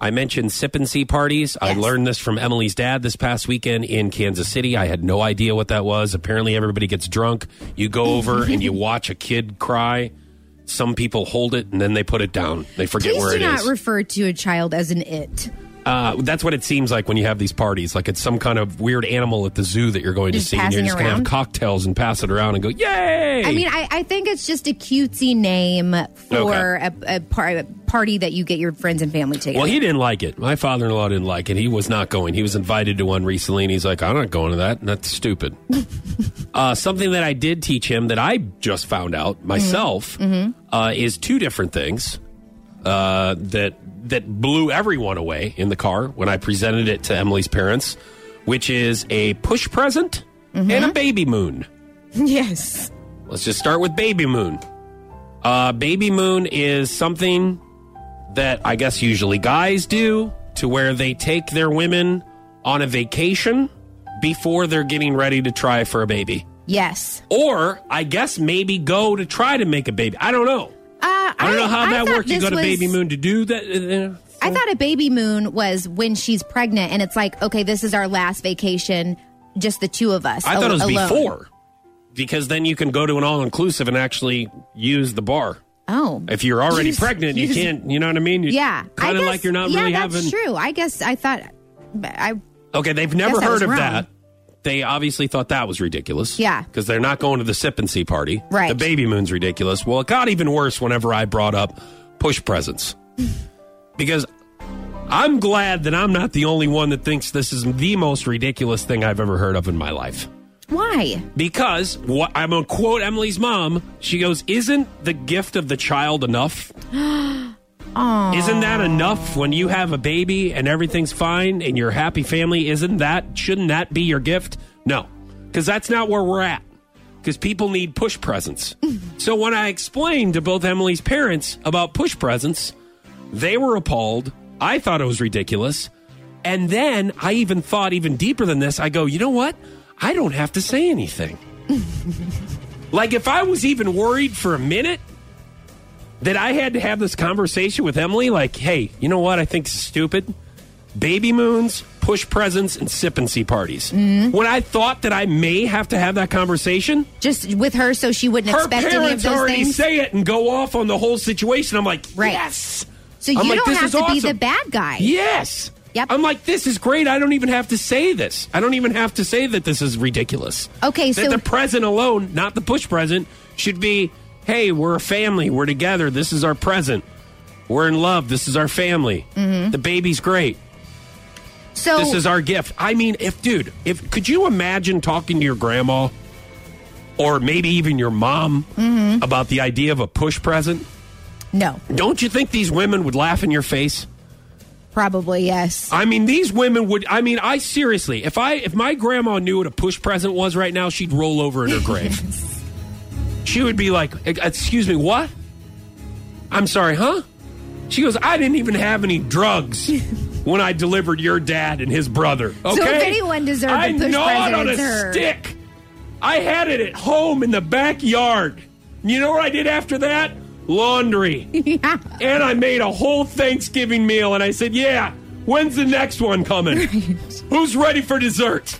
I mentioned sip and see parties. I learned this from Emily's dad this past weekend in Kansas City. I had no idea what that was. Apparently, everybody gets drunk. You go over and you watch a kid cry. Some people hold it and then they put it down. They forget Please where do it not is. refer to a child as an it. Uh, that's what it seems like when you have these parties. Like it's some kind of weird animal at the zoo that you're going Just to see, and you're just going to have cocktails and pass it around and go, "Yay!" I mean, I, I think it's just a cutesy name for a, a, par- a party that you get your friends and family together. well, he didn't like it. My father-in-law didn't like it. He was not going. He was invited to one recently, and he's like, "I'm not going to that. That's stupid." uh, something that I did teach him that I just found out myself Uh, is two different things uh, that that blew everyone away in the car when I presented it to Emily's parents, which is a push present and a baby moon. yes. Let's just start with Baby Moon. Uh, Baby Moon is something that I guess usually guys do to where they take their women on a vacation before they're getting ready to try for a baby. Yes. Or I guess maybe go to try to make a baby. I don't know. I don't know how that thought works. You go to was- Baby Moon to do that. uh, I thought a baby moon was when she's pregnant and it's like, okay, this is our last vacation, just the two of us. I thought it was alone. before. Because then you can go to an all inclusive and actually use the bar. Oh. If you're already Use- pregnant, you can't, you know what I mean? You- Yeah. I Kind of like you're not yeah, really having. Yeah, that's true. I guess I thought I Okay, they've never I heard of wrong. that. They obviously thought that was ridiculous. Yeah. Because they're not going to the sip and see party. Right. The baby moon's ridiculous. Well, it got even worse whenever I brought up push presents. because I'm glad that I'm not the only one that thinks this is the most ridiculous thing I've ever heard of in my life. why? Because what I'm gonna quote Emily's mom. She goes, "Isn't the gift of the child enough? Isn't that enough when you have a baby and everything's fine and you're a happy family? Isn't that shouldn't that be your gift? No, because that's not where we're at. Because people need push presents. so when I explained to both Emily's parents about push presents, they were appalled. I thought it was ridiculous. And then I even thought even deeper than this. I go, you know what? I don't have to say anything. like if I was even worried for a minute that I had to have this conversation with Emily, like, hey, you know what? I think is stupid. Baby moons, push presents, and sip and see parties. Mm-hmm. When I thought that I may have to have that conversation, Just with her so she wouldn't her expect any of parents those already things. say it and go off on the whole situation. I'm like, Right. yes. so you I'm like, don't this have to be the bad guy. Yes. Yep. I'm like, this is great. I don't even have to say this. I don't even have to say that this is ridiculous. Okay, that so- the present alone, not the push present, should be, hey, we're a family. We're together. This is our present. We're in love. This is our family. Mm-hmm. The baby's great. So This is our gift. I mean, if dude, if could you imagine talking to your grandma or maybe even your mom Mm-hmm. about the idea of a push present? no, Don't you think these women would laugh in your face? probably yes. I mean, these women would. I mean, I seriously, if I if my grandma knew what a push present was right now, she'd roll over in her grave. she would be like, "E- "Excuse me, what? I'm sorry, huh?" She goes, "I didn't even have any drugs." When I delivered your dad and his brother, okay. if anyone deserved a I push gnawed on a her. stick. I had it at home in the backyard. You know what I did after that? Laundry. yeah. And I made a whole Thanksgiving meal and I said, Yeah, when's the next one coming? Who's ready for dessert?